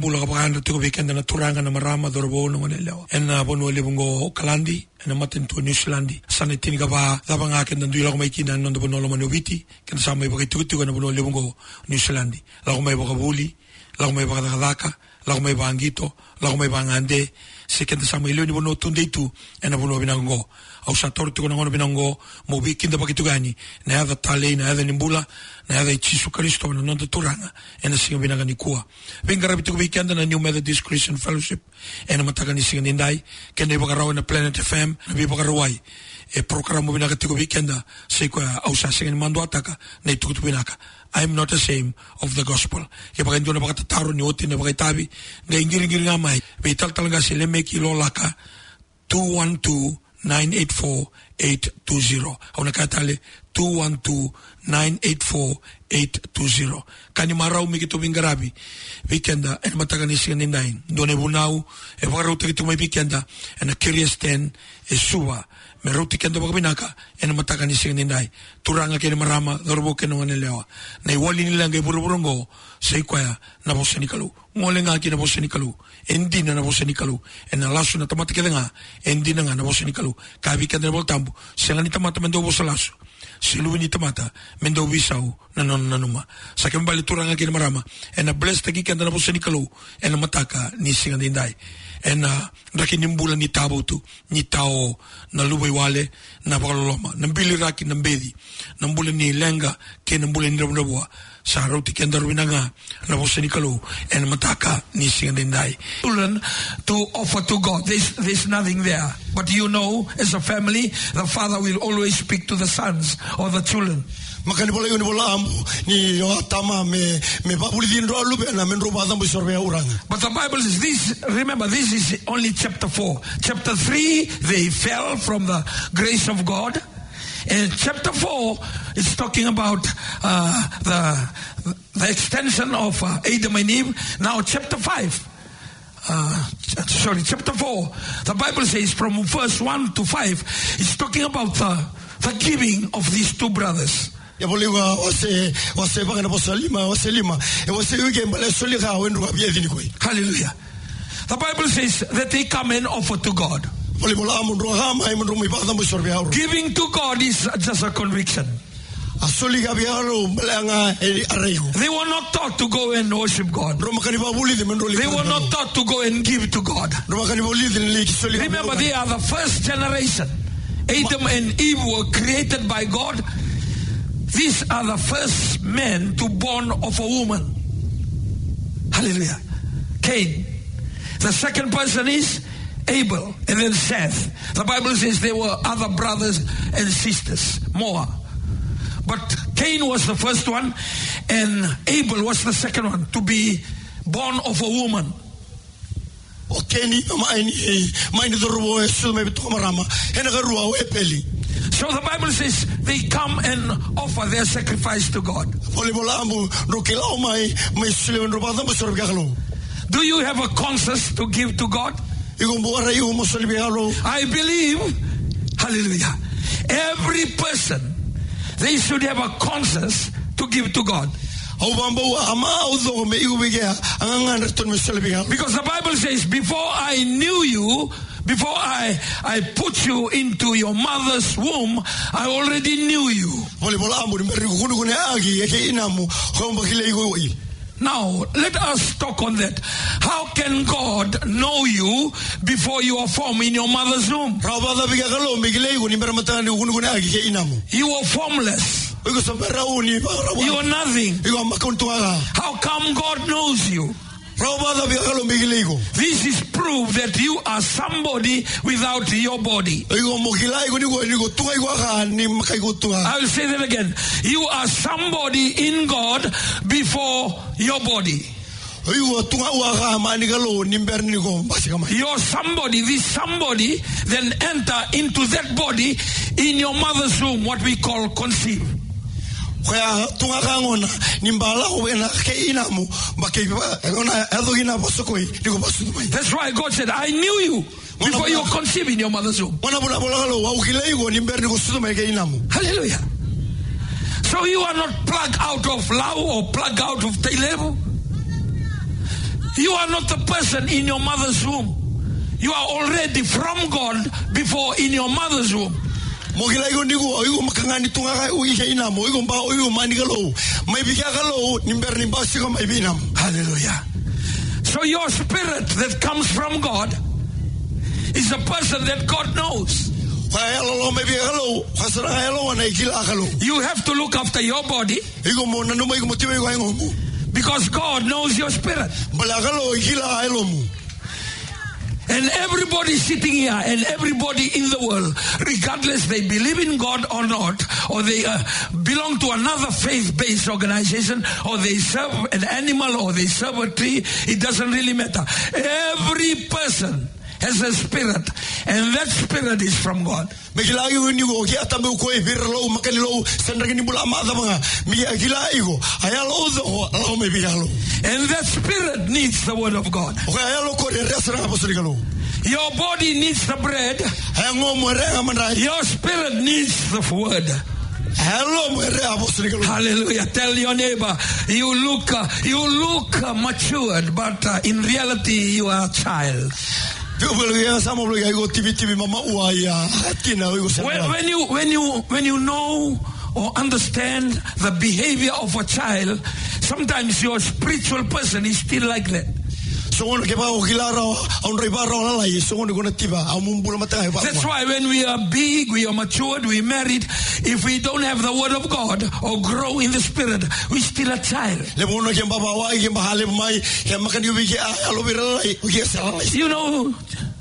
bula ka pakanda tiko weekend na turanga na marama dorobo no ngone lewa ena na bonu le bungo kalandi ena maten to New Zealand. Sana tini ka ba da banga ken dan duila mai kina no bono lo mano biti ken sa mai ba tiko tiko na bonu le bungo New Zealand. La mai baga buli la mai baga daka la mai ba angito la mai ba ngande. Se ken sa mai le ni bono tunde tu en na bono binango au sa tor tiko na ngono binango mo bi kinda pa kitugani na yadha tale na yadha nimbula na yadha ichisu Kristo na nonda turanga ena singa binanga ni kuwa vinga rabi tiko weekend na New Methodist Christian Fellowship ena mataka ni singa nindai kenda ne baka rawa na Planet FM na bi rawai e programa binaka tiko weekend se ya au sa singa ni mandu ataka na tuku tu binaka I am not ashamed of the gospel. Ke baka ndona baka tataro ni oti na baka tabi nga ingiri ngiri nga mai. Be tal tal nga sile meki lo laka 212 984-820 au na katale 212-984-820 kani marau mi kitu bingarabi weekenda eh, en mataka ni singa ninain done bunau e warau te kitu mai weekenda eh, en a curious ten e suwa meruti kendo baka binaka ena mataka ni sing nindai. Turanga kene marama dorbo kendo ngane lewa na iwali nila ngai ngo sei kwaya na bose nikalu ngole ngaki na bose nikalu endina na bose ena lasu na tamata kede nga nanga nga na bose nikalu kabi kende na boltambu sela ni tamata mendo bose lasu. Silu ni tamata mendo bisau na non na numa. Sakem bali turanga kene marama ena bless tagi kende na bose nikalu ena mataka ni sing nindai. En raki ni mbula ni tabo ni tao na lubai wale na bakaloloma na bili raki na mbedi na mbula ni lenga ke na mbula ni rabunabua sa rauti kenda ruinanga na boseni kalu en mataka ni singa dindai children to offer to God. There's, there's nothing there. But you know, as a family, the father will always speak to the sons or the children. makani bola yoni bola ambu ni yo me me ba din ro lube na men ro ba dambu sorbe uranga But the Bible is this, remember, this is only chapter 4. Chapter 3, they fell from the grace of God. And chapter 4 it's talking about uh, the, the extension of uh, Adam and Eve. Now, chapter 5. Uh, sorry, chapter 4. The Bible says from verse 1 to 5, it's talking about the, the giving of these two brothers. ya boliwa wase wase baka na bosalima wase lima wase yuge mbale soli ga wendu ga biedi ni koi Hallelujah. The Bible says that they come and offer to God. Boli bola amu ro ha mai mun ro mi ba dambu sorbe aur Giving to God is just a conviction. asoli ga biaro mbale anga arego They were not taught to go and worship God. ro makani ba buli di men ro li They were not taught to go and give to God. ro makani boli di li ki soli ga Remember, they are the first generation. Adam and Eve were created by God. These are the first men to born of a woman. Hallelujah. Cain. The second person is Abel and then Seth. The Bible says there were other brothers and sisters, more. But Cain was the first one and Abel was the second one to be born of a woman. okeni mai ni mai ni ro su me to marama ena ga ruwa peli So the Bible says they come and offer their sacrifice to God. boli bola amu ro ke lao mai mai suli ro ba dambu sorbe ga lo Do you have a conscience to give to God? Igo mbo ara igo mo soli ga lo I believe, hallelujah, every person, they should have a conscience to give to God. au bamba wa ama au do me igo be ga anga ngar ton me soli ga Because the Bible says, before I knew you, before I, I put you into your mother's womb, I already knew you. Boli bola amu ni meri kunu kune agi ke inamu ko mbo kile igo i Now, let us talk on that. How can God know you before you are formed in your mother's womb? ra ba da biga ga lo me kile igo ni meri matani kunu kune agi ke inamu You are formless. igo so ra uni ba ra You are nothing. igo ma kon to aga How come God knows you? Ra ba da biga ga lo me kile igo This is proof that you are somebody without your body. igo mo kila igo ni go ni go tu igo ga ni makai go tu I will say that again. You are somebody in God before your body. igo tu ga ga ma ni ga lo ni ber ni go ba siga mai You're somebody. This somebody then enter into that body in your mother's womb, what we call conceive. Ko ya tu ga ga ni mbala ke inamu ba ke ngona edo gina ba so koi ni go ba mai That's why God said, I knew you before you were conceived in your mother's womb. wana bula bula ga lo wa ni ber ni go su mai ke inamu Hallelujah. So you are not plugged out of love or plugged out of level. You are not the person in your mother's womb. You are already from God before in your mother's womb. Mo gila igo nigo igo makangani tunga ka u ihe ina mo igo ba igo mani ka lo mai bi ka lo nimber ni ba sigo mai binam Hallelujah. So your spirit that comes from God is a person that God knows. ka ya lo lo mai bi ka lo ka sara ka lo na igila ka lo You have to look after your body. Igo mo na no mai igo mo tibe igo ai ngomu because God knows your spirit. And everybody sitting here and everybody in the world, regardless they believe in God or not, or they uh, belong to another faith-based organization, or they serve an animal, or they serve a tree, it doesn't really matter. Every person has a spirit, and that spirit is from God. me igo nigo ki ata me ko e bir lo makani lo sandra ni bula ma da mga igo aya lo zo lo mai bi And that spirit needs the word of God. o ka lo ko re sara ka posuri Your body needs the bread, aya ngomo re ga your spirit needs the word. Hello, mo re apostoli ka lo Hallelujah. Tell your neighbor, you look, uh, you look uh, matured, but uh, in reality you are a child. Bulu ya sama bulu ya igo tibi tibi mama ua ya? Tina igo When, when you, when you, when you know or understand the behavior of a child, sometimes your spiritual person is still like that. That's why when we are big, we are matured, we married, if we don't have the word of God or grow in the spirit, we're still a child. Le bono ke baba wa ke ba hale mai ke makani ubi ke alo bira lai o ke sa lai. You know,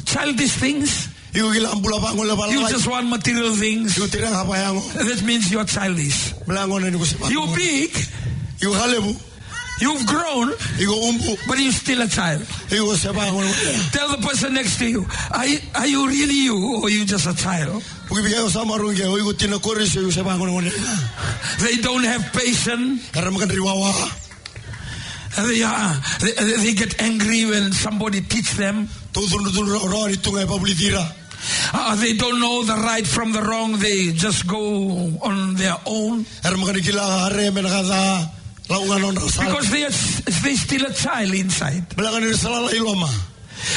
childish things. Igo kila ambula ba ngola ba You just want material things. Igo tira ha ba yango. That means you're childish. Mlango na ni. You big, Igo hale bu. You've grown, but you're still a child. Igo sa ba. Tell the person next to you, are you, are you really you or are you just a child? O ke bi ka sa maru ke o igo tina kore se igo sa ba ngono ngono. They don't have patience. They, are, they, they get angry when somebody teach them. Uh, they don't know the right from the wrong. They just go on their own Kara makan kila hare men kada. Laungan on rasa. because they are, they still a child inside. Belakang ni salah iloma.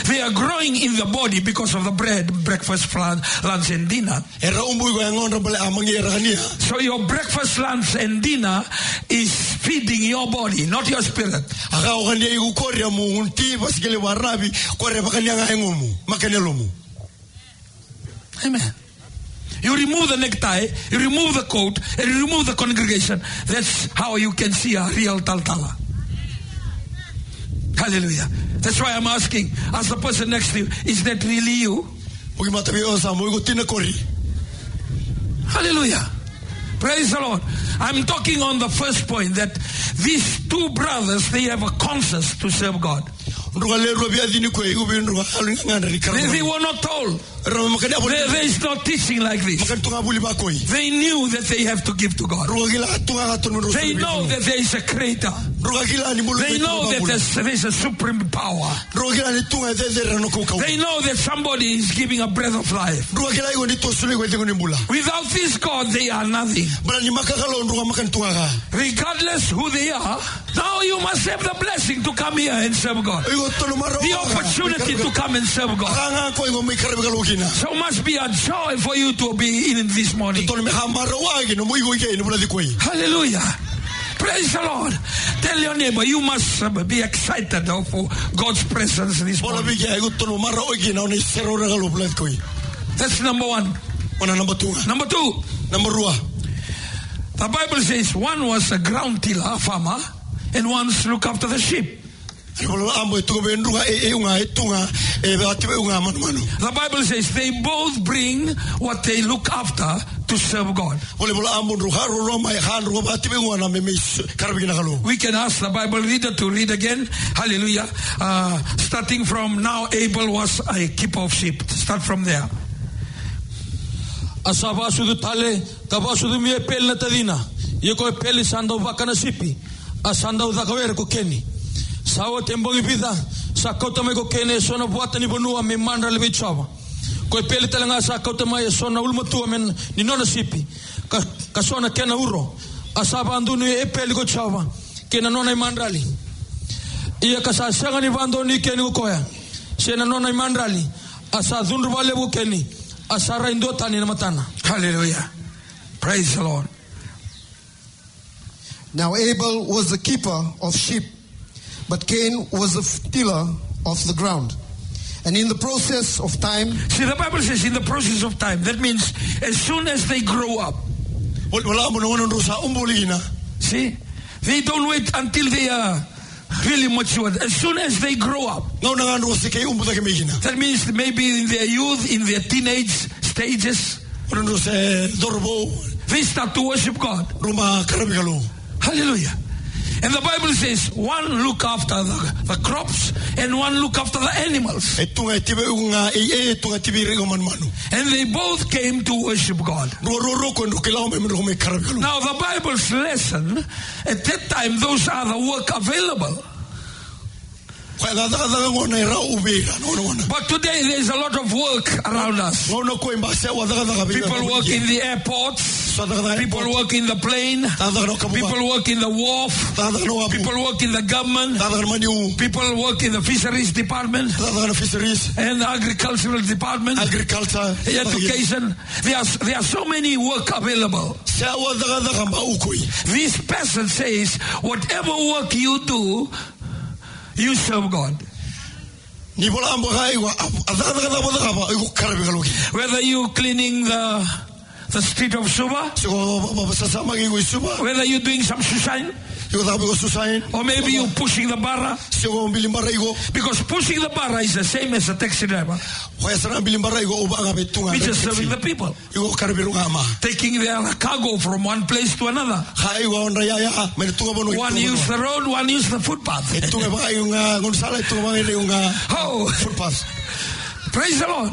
They are growing in the body because of the bread, breakfast, lunch, and dinner. Era umbu ko yang ngon bale amang era kania. So your breakfast, lunch, and dinner is feeding your body, not your spirit. Aka o kania igu korea mu unti pas kele warabi korea makanya ngai ngomu makanya lomu. Amen. You remove the necktie, you remove the coat, and you remove the congregation. That's how you can see a real Taltala. Hallelujah. That's why I'm asking, as the person next to you, is that really you? Hallelujah. Praise the Lord. I'm talking on the first point that these two brothers, they have a conscience to serve God. They, they were not told. There, there is no teaching like this. Makan tunga buli ba koi. They knew that they have to give to God. Nduga gila tunga ka tunu rusu. They know that there is a creator. Nduga gila ni bulu. They know that there's, there's a supreme power. Nduga gila ni tunga de de rano ko ka. They know that somebody is giving a breath of life. Nduga gila igu ni to suli ko tingu ni bula. Without this God, they are nothing. Bala ni makakalo nduga makan tunga ka. Regardless who they are, now you must have the blessing to come here and serve God. Igu tolu maro. The opportunity to come and serve God. Kanga ko igu mi karabi kalukina. So must be a joy for you to be in this morning. Tolu me hamaro wagi no mu igu ike ni bula di koi. Hallelujah. Praise the Lord. Tell your neighbor, you must uh, be excited uh, for God's presence this morning. bi ke igu tolu maro ogi na ni sero regalo bula di koi. That's number one. Number two. Number two, Number dua. the Bible says one was a ground tiller, a farmer, and one's look after the sheep. The Bible says they both bring what they look after to serve God. Boleh bola ambo ruha ro mai han ro ati be unga na me me karabi na kalau. We can ask the Bible reader to read again. Hallelujah. Uh, starting from now, Abel was a keeper of sheep. Start from there. asava sudu tale tava sudu mie pel na tadina ye ko pel sanda vaka na sipi a sanda ko keni sawa tembongi vida sa kota me ko kene sona buata ni bonua me mandra le bichava ko pel talanga sa kota mai sona ulma tua men ni nona sipi. Ka ka sona kena uro asava andunu e pel ko chava kena nona mandrali. Ia kasasianga ni vando ni keni kukoya sena nona imandrali asa dhundu vale bukeni asa raindo tani na matana. Hallelujah. Praise the Lord. Now Abel was the keeper of sheep, but Cain was the tiller of the ground. And in the process of time, See, the Bible says in the process of time, that means as soon as they grow up, wala mo na ndo sa umbuligina see, they don't wait until they are really mature. As soon as they grow up, ngau na ndo se kay umbuta ke migina that means maybe in their youth, in their teenage stages, ndo se eh, dorbo they start to worship God. Hallelujah. And the Bible says one look after the, the crops and one look after the animals. tunga tibe unga tunga tibe re man manu And they both came to worship God. Now the Bible's lesson, at that time, those are the work available. kwa ga ga ga ngona era ubira no no no But today there's a lot of work around us. ngona ko imba se wa ga ga People work in the airports. so ga ga People work in the plane. ta ga no ka People work in the wharf. ta ga no wa People work in the government. ta ga mani u People work in the fisheries department ta ga fisheries and the agricultural department. agriculture Education. There are, there are so many work available. This person says, whatever work you do, you serve God. Whether you cleaning the, the street of Suva, se ko ba sa sa magi ko suba whether you're doing some sushine, Iko tabi ko susain. or maybe you're pushing the barra, Siko bilimbara iko. because pushing the barra is the same as a taxi driver, Kaya sana bilimbara iko uba nga betunga. which is serving the people, Iko karabiru nga taking their cargo from one place to another. Ha iko onda ya ya. Ah, Mene. One use the road, one use the footpath. Tunga ba yung nga ngonsala tunga ba yung nga Oh, footpath. praise the Lord.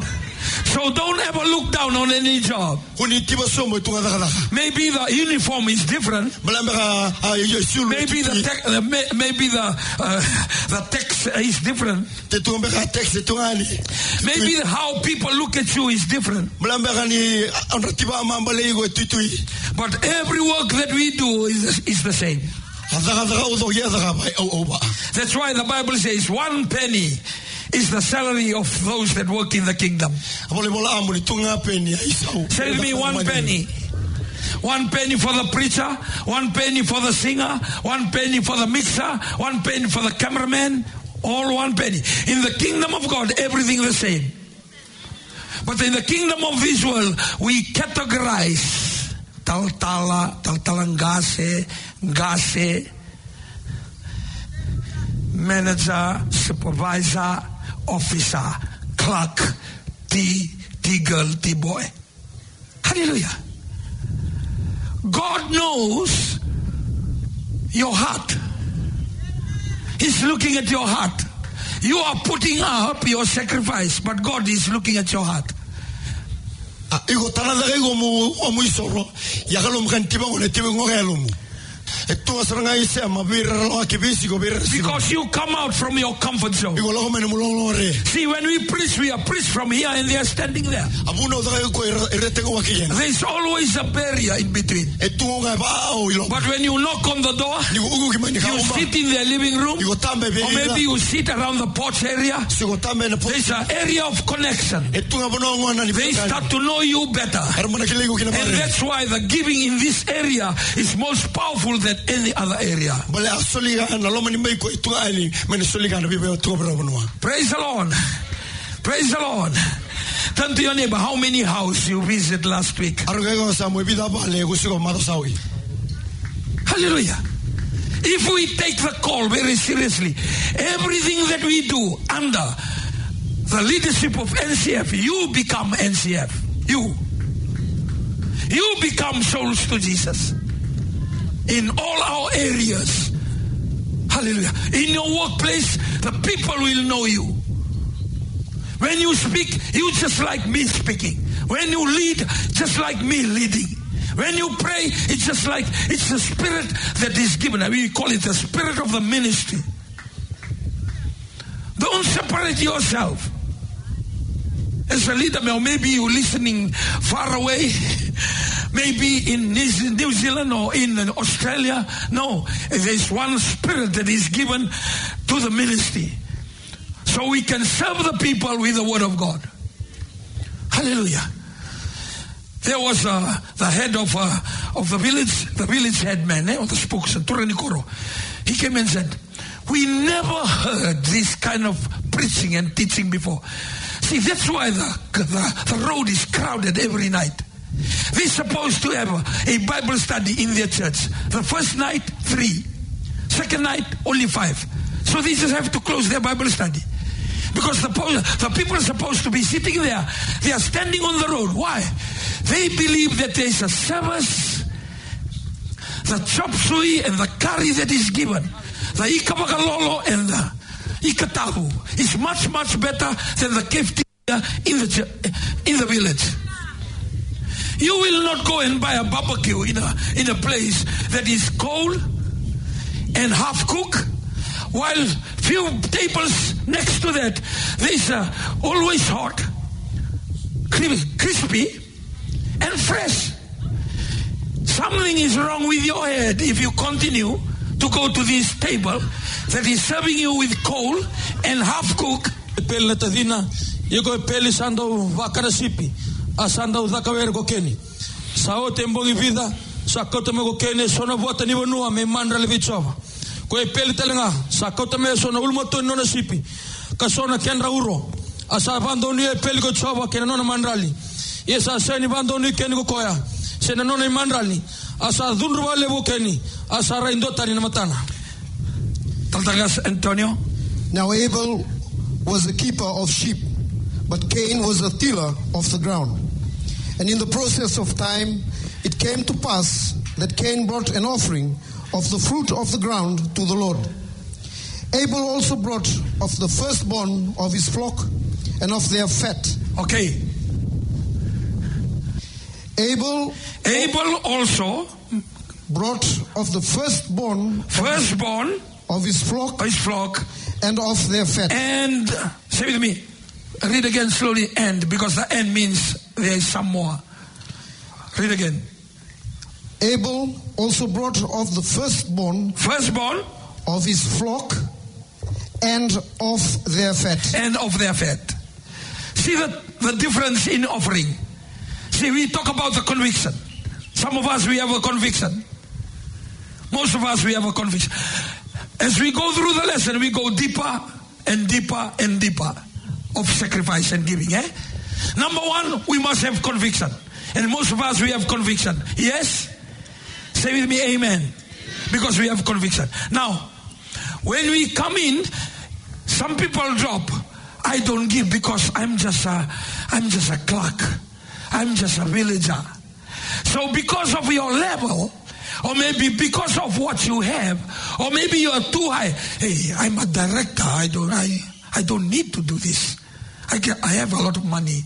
So don't ever look down on any job. Kuni tiba somo tunga daga daga. Maybe the uniform is different. Belambe ka ayo sulu. Maybe the tech, uh, maybe the uh, the text is different. Te tunga ka text tunga ni. Maybe the, how people look at you is different. Belambe ka ni onda tiba mambale iko tutui. But every work that we do is is the same. Daga daga udo ya daga ba au au ba. That's why the Bible says one penny is the salary of those that work in the kingdom. Abole bola amu ni tunga peni ya isau. Say with me one penny. One penny for the preacher, one penny for the singer, one penny for the mixer, one penny for the cameraman, all one penny. In the kingdom of God, everything the same. But in the kingdom of this world, we categorize taltala, taltalangase, gase, manager, supervisor, officer, clerk, T, T girl, T boy. Hallelujah. God knows your heart. He's looking at your heart. You are putting up your sacrifice, but God is looking at your heart. Ah. Because you come out from your comfort zone. Iko lo mene mulong lore. See, when we preach, we are preached from here and they are standing there. Abu no daga ko irete ko wakiyen. There's always a barrier in between. Etu nga ba o ilo. But when you knock on the door, Ni ugu kimani ka you sit in their living room, Iko tambe be. or maybe you sit around the porch area. Siko tambe na po. There's an area of connection. Etu nga bono ngona ni They start to know you better. Armana kile iko kina And that's why the giving in this area is most powerful than any other area. Bale asoli ga na lo mani mai ko etu ani mene soli ga na bibe tu bra. Praise the Lord. Praise the Lord. Turn to your neighbor. How many houses you visit last week? Aruga ko sa mo bida ba le ko siko mado sawi. Hallelujah. If we take the call very seriously, everything that we do under the leadership of NCF, you become NCF. You. You become souls to Jesus. In all our areas. Hallelujah. In your workplace, the people will know you. When you speak, you just like me speaking. When you lead, just like me leading. When you pray, it's just like it's the spirit that is given. I we call it the spirit of the ministry. Don't separate yourself. As a leader, or maybe you're listening far away. maybe in New Zealand or in Australia. No, there's one spirit that is given to the ministry. So we can serve the people with the word of God. Hallelujah. There was uh, the head of uh, of the village, the village head man, eh, or the spokesman, Turanikoro. He came and said, "We never heard this kind of preaching and teaching before. See, that's why the the, the road is crowded every night. They're supposed to have a, a Bible study in their church. The first night, three. Second night, only five. So they just have to close their Bible study." Because the, the people are supposed to be sitting there. They are standing on the road. Why? They believe that there is a service, the chop suey and the curry that is given, the ikabakalolo and the ikatahu is much, much better than the cafeteria in the, in the village. You will not go and buy a barbecue in a, in a place that is cold and half cooked while few tables next to that these are uh, always hot crispy and fresh something is wrong with your head if you continue to go to this table that is serving you with coal and half cooked pele na tadina ia koe pele sandau vakara sipi a sandau dhakawere ko keni sa te mbongi vida sa kota me ko kene sona vuata ni vanua me mandra le vichova koe pele telenga sakota me sona ulmo to nona sipi ka sona kenra uro a sa vando ni e pele ko chova kena nona mandrali ia sa seni vando ni keni ko koya sena nona mandrali a sa dhunru vale vo keni a raindota ni na matana Taltagas Antonio Now Abel was a keeper of sheep, but Cain was a tiller of the ground. And in the process of time, it came to pass that Cain brought an offering of the fruit of the ground to the Lord. Abel also brought of the firstborn of his flock and of their fat. okay Abel Abel also brought of the firstborn firstborn of his flock of his flock and of their fat. And say with me, read again slowly. And because the end means there is some more. Read again. Abel also brought of the firstborn Firstborn of his flock and of their fat. and of their fat. See the, the difference in offering. See, we talk about the conviction. Some of us we have a conviction. Most of us we have a conviction. As we go through the lesson, we go deeper and deeper and deeper of sacrifice and giving. Eh? Number one, we must have conviction. And most of us we have conviction. Yes? Say with me, amen. Because we have conviction. Now, when we come in, some people drop. I don't give because I'm just a, I'm just a clerk. I'm just a villager. So because of your level, or maybe because of what you have, or maybe you are too high. Hey, I'm a director. I don't, I, I don't need to do this. I I have a lot of money.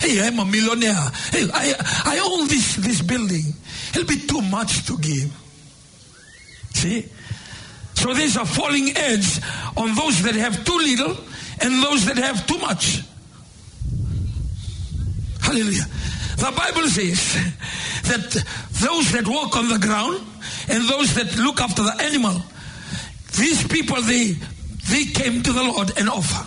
Hey, I'm a millionaire. Hey, I, I own this, this building. It'll be too much to give. See? So there's a falling edge on those that have too little and those that have too much. Hallelujah. The Bible says that those that walk on the ground and those that look after the animal, these people they they came to the Lord and offer.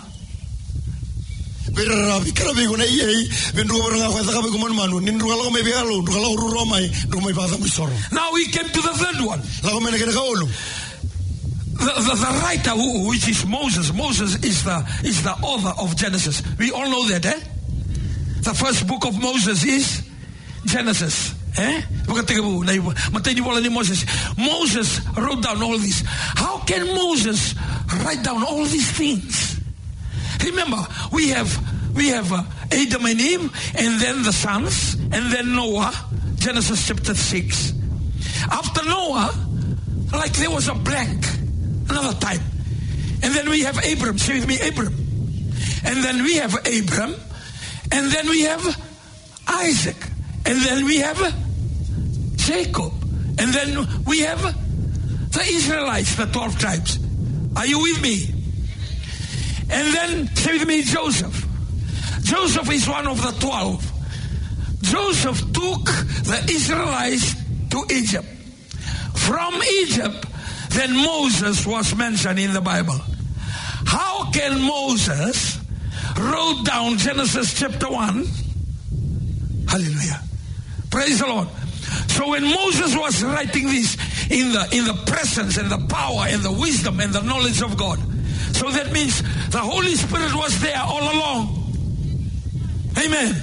Now we came to the third one. The, the, the writer, who, which is Moses, Moses is the is the author of Genesis. We all know that, eh? The first book of Moses is Genesis. Eh? Matay ni wala ni Moses. Moses wrote down all this. How can Moses write down all these things? Remember, we have we have uh, Adam and Eve, and then the sons, and then Noah. Genesis chapter six. After Noah, like there was a blank, another time, and then we have Abram. Say with me, Abram. And then we have Abram, and then we have Isaac, and then we have Jacob, and then we have the Israelites, the twelve tribes. Are you with me? And then say with me, Joseph. Joseph is one of the twelve. Joseph took the Israelites to Egypt. From Egypt, then Moses was mentioned in the Bible. How can Moses wrote down Genesis chapter 1? Hallelujah. Praise the Lord. So when Moses was writing this in the in the presence and the power and the wisdom and the knowledge of God. So that means the Holy Spirit was there all along. Amen.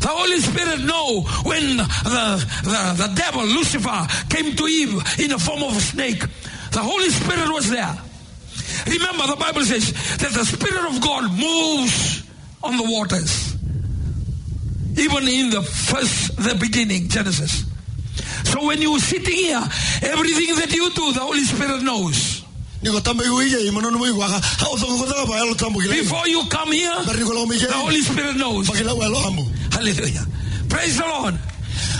The Holy Spirit know when the, the, the devil, Lucifer, came to Eve in the form of a snake. The Holy Spirit was there. Remember, the Bible says that the Spirit of God moves on the waters. Even in the first, the beginning, Genesis. So when you're sitting here, everything that you do, the Holy Spirit knows. Before you come here, the Holy Spirit knows. Hallelujah. Praise the Lord.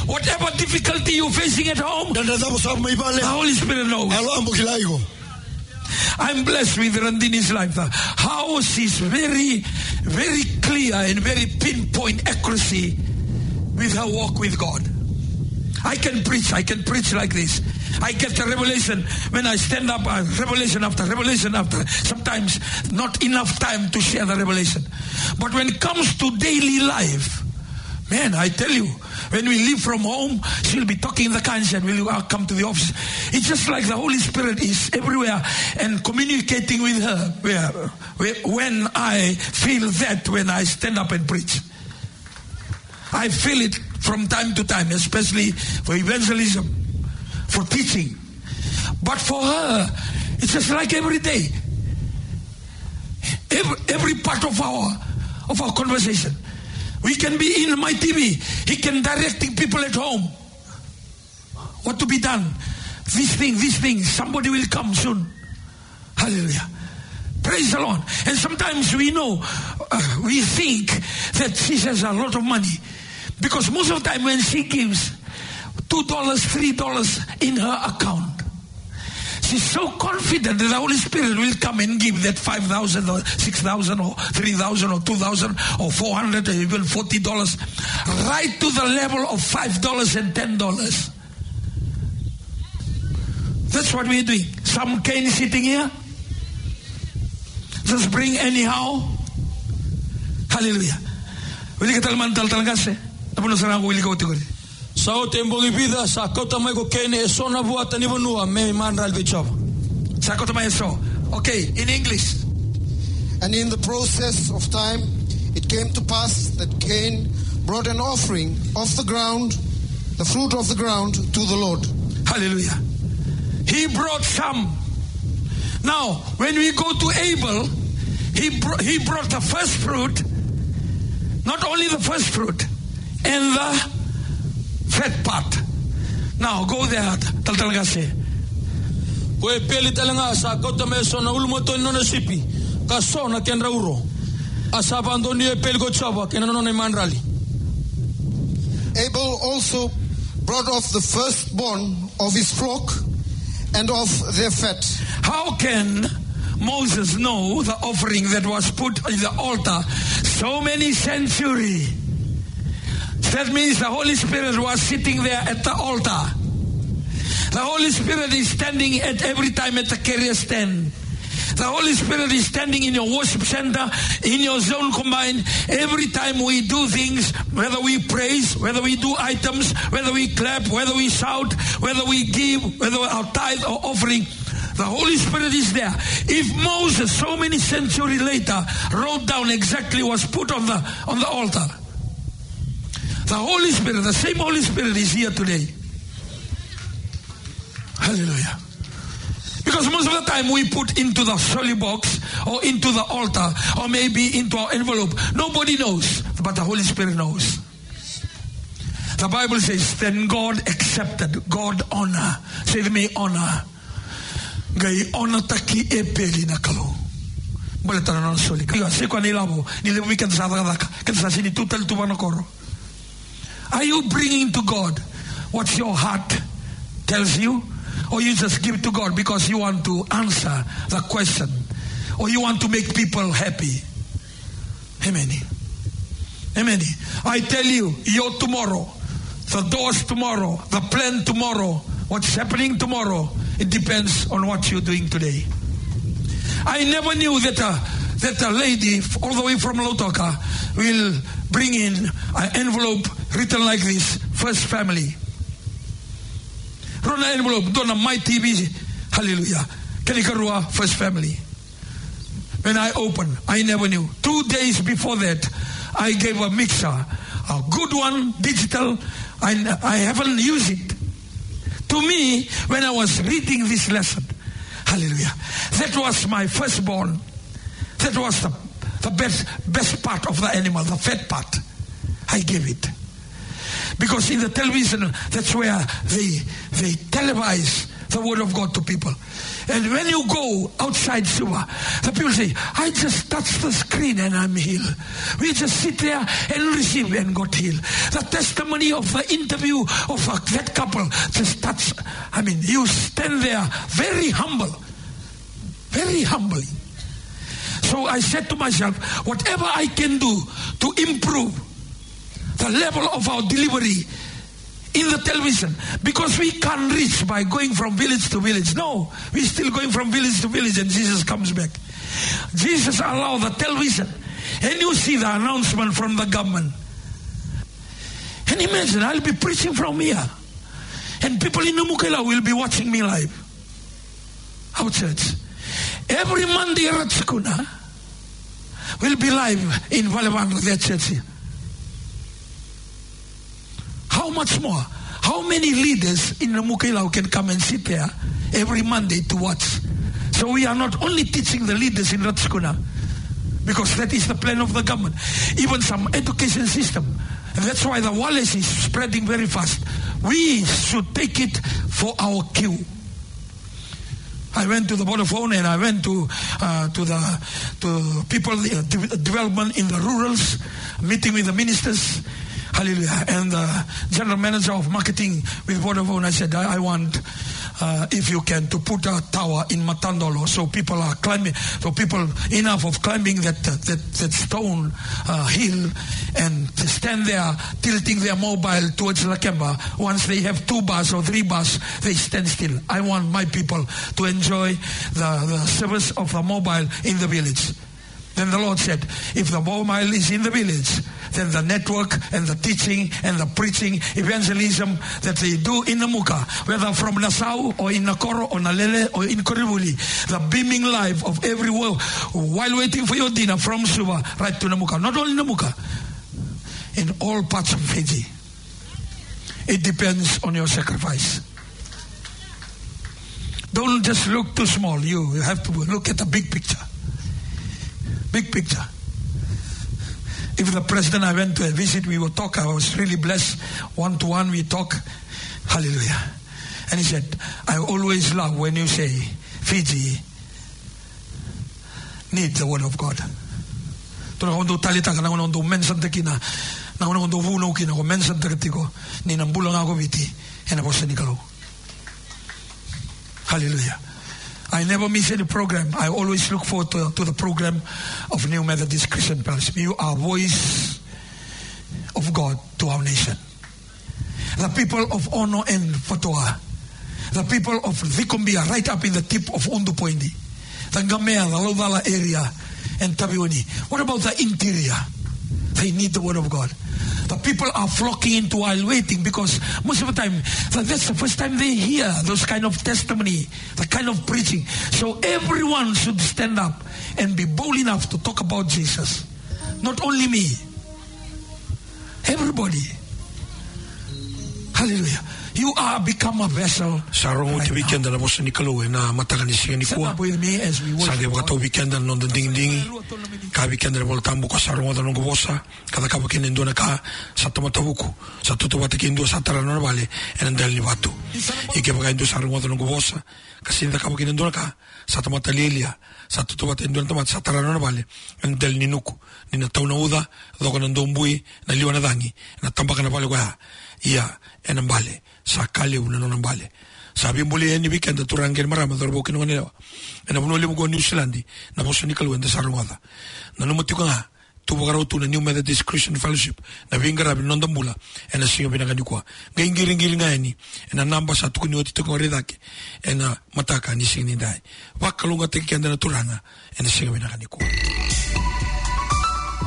Whatever difficulty you're facing at home, the Holy Spirit knows. I'm blessed with Randini's life. The house is very, very clear and very pinpoint accuracy with her walk with God. I can preach. I can preach like this. I get the revelation when I stand up, uh, revelation after revelation after. Sometimes not enough time to share the revelation. But when it comes to daily life, man, I tell you, when we leave from home, she'll be talking in the car and uh, come to the office? It's just like the Holy Spirit is everywhere and communicating with her where, where, when I feel that when I stand up and preach. I feel it from time to time, especially for evangelism, for teaching. But for her, it's just like every day. Every, every part of our of our conversation. We can be in Mai TV. He can directing people at home. What to be done? This thing, this thing. Somebody will come soon. Hallelujah. Praise the Lord. And sometimes we know, uh, we think that she has a lot of money. Because most of the time when she gives $2, $3 in her account, she's so confident that the Holy Spirit will come and give that 5,000 or 6,000 or 3,000 or 2,000 or 400 or even $40 right to the level of $5 and $10. That's what we're doing. Some Cain sitting here. Just bring anyhow. Hallelujah. Wili ka talman tal tal gase. Tapos sarang wili ka utikori. Sa o tembong ibida sa kota mai ko kene e sona buata ni bonua me man ral bichava. Sako to so. Okay, in English. And in the process of time, it came to pass that Cain brought an offering of the ground, the fruit of the ground, to the Lord. Hallelujah. He brought some. Now, when we go to Abel, he, br- he brought the first fruit, not only the first fruit, and the fat part. Now, go there, Taltalgase. Ko e peli talanga sa kota mai sona ulmo to no na sipi. Ka sona ken rauro. Asa bandoni e peli ko chava ken no na man rali. Abel also brought off the firstborn of his flock and of their fat. How can Moses know the offering that was put in the altar so many centuries? That means the Holy Spirit was sitting there at the altar. The Holy Spirit is standing at every time at the carrier stand. The Holy Spirit is standing in your worship center, in your zone combined. Every time we do things, whether we praise, whether we do items, whether we clap, whether we shout, whether we give, whether our tithe or offering, the Holy Spirit is there. If Moses, so many centuries later, wrote down exactly what's put on the on the altar, the Holy Spirit, the same Holy Spirit is here today. Hallelujah. Because most of the time we put into the solid box or into the altar or maybe into our envelope. Nobody knows, but the Holy Spirit knows. The Bible says, then God accepted, God honor. Say to me, honor. Gai honor taki e peli na kalo. Boleh tanah non soli. Kaya sekwa ni labo, ni lebo ikan sa daka, kan sa sini tutal tu mana koro. Are you bringing to God what your heart tells you? Or you just give to God because you want to answer the question? Or you want to make people happy? Amen. Amen. I tell you, your tomorrow, the doors tomorrow, the plan tomorrow, what's happening tomorrow, it depends on what you're doing today. I never knew that a, that a lady all the way from Lautoka will bring in an envelope written like this, first family. Rona envelope, dona Mai TV, hallelujah. Kanikarua, first family. When I opened, I never knew. Two days before that, I gave a mixer, a good one, digital. I, I haven't used it. To me, when I was reading this lesson, hallelujah, that was my firstborn. That was the, the best, best part of the animal, the fat part. I gave it. Because in the television, that's where they, they televise the word of God to people. And when you go outside Suva, the people say, I just touched the screen and I'm healed. We just sit there and receive and got healed. The testimony of the interview of that couple just touch. I mean, you stand there very humble, very humbly. So I said to myself, whatever I can do to improve the level of our delivery in the television because we can't reach by going from village to village. No, we're still going from village to village and Jesus comes back. Jesus allowed the television and you see the announcement from the government. And imagine, I'll be preaching from here and people in Numukela will be watching me live. Our church. Every Monday, at Ratskuna will be live in Valevandra, their church here. Much more? How many leaders in the Mukilau can come and sit there every Monday to watch? So we are not only teaching the leaders in Ratskuna, because that is the plan of the government, even some education system. And that's why the Wallace is spreading very fast. We should take it for our cue. I went to the Vodafone and I went to uh, to the to people uh, de- development in the rurals, meeting with the ministers. Hallelujah. And the general manager of marketing with Vodafone, I said, I, I want, uh, if you can, to put a tower in Matandolo so people are climbing, so people enough of climbing that uh, that, that stone uh, hill and stand there tilting their mobile towards Lakemba. Once they have two bars or three bars, they stand still. I want my people to enjoy the, the service of the mobile in the village. Then the Lord said, if the mobile is in the village, then the network and the teaching and the preaching, evangelism that they do in Namuka, whether from Nassau or in Nakoro or Nalele or in Koribuli, the beaming life of every world while waiting for your dinner from Suva right to Namuka. Not only Namuka, in all parts of Fiji. It depends on your sacrifice. Don't just look too small. You you have to look at the big picture. Big picture. If the president I went to a visit, we would talk. I was really blessed. One to one, we talk. Hallelujah. And he said, I always love when you say Fiji need the word of God. Talita kondo vuno kina ni ako. Hallelujah. I never miss any program. I always look forward to, to the program of New Methodist Christian Fellowship. You are voice of God to our nation. The people of Ono and Fatoa. The people of Vikombia, right up in the tip of Undupoindi. The Gamea, the Lovala area, and Tabioni. What about the interior? They need the word of God. The people are flocking into while waiting because most of the time that- that's the first time they hear those kind of testimony, the kind of preaching. So everyone should stand up and be bold enough to talk about Jesus. Not only me. Everybody. Hallelujah. You are become a vessel. Sarong right weekend na bosa ni Kaloe eh, na matakan siya ni Set Kua. up with me as we Sa bakato God. weekend na non ding ding. Ka weekend na bol tambu ka sarong da nongo bosa. Kada ka bakin ndo na ka sa tomatabuku. Sa tutu bata kindo sa tara no vale en eh, dal ni batu. Ike baka ndo sarong da nongo bosa. Kasi nda ka bakin ndo na ka sa tomata lilia. Sa tutu bata ndo na sa tara no vale en dal ni nuku. Ni na tau na uda do ka ndo mbui na liwa na dangi. Na tambaka na vale kwa ya ena mbale. Sa kale una nona mbale. Sabi mbole eni weekend tu rangel mara ma dorbo kino ne wa. Ena buno lemu go new zealand na mo sonikal wende sarwada na no mutiko nga tu bogaro tu na new methodist christian fellowship na vingara bi nonda mbula ena singa bina kani kwa nga ingiri ngiri nga eni ena namba sa tu kunyo tito ngore dake ena mataka ni singi ndai wakalunga tekenda na turanga ena singa bina kani kwa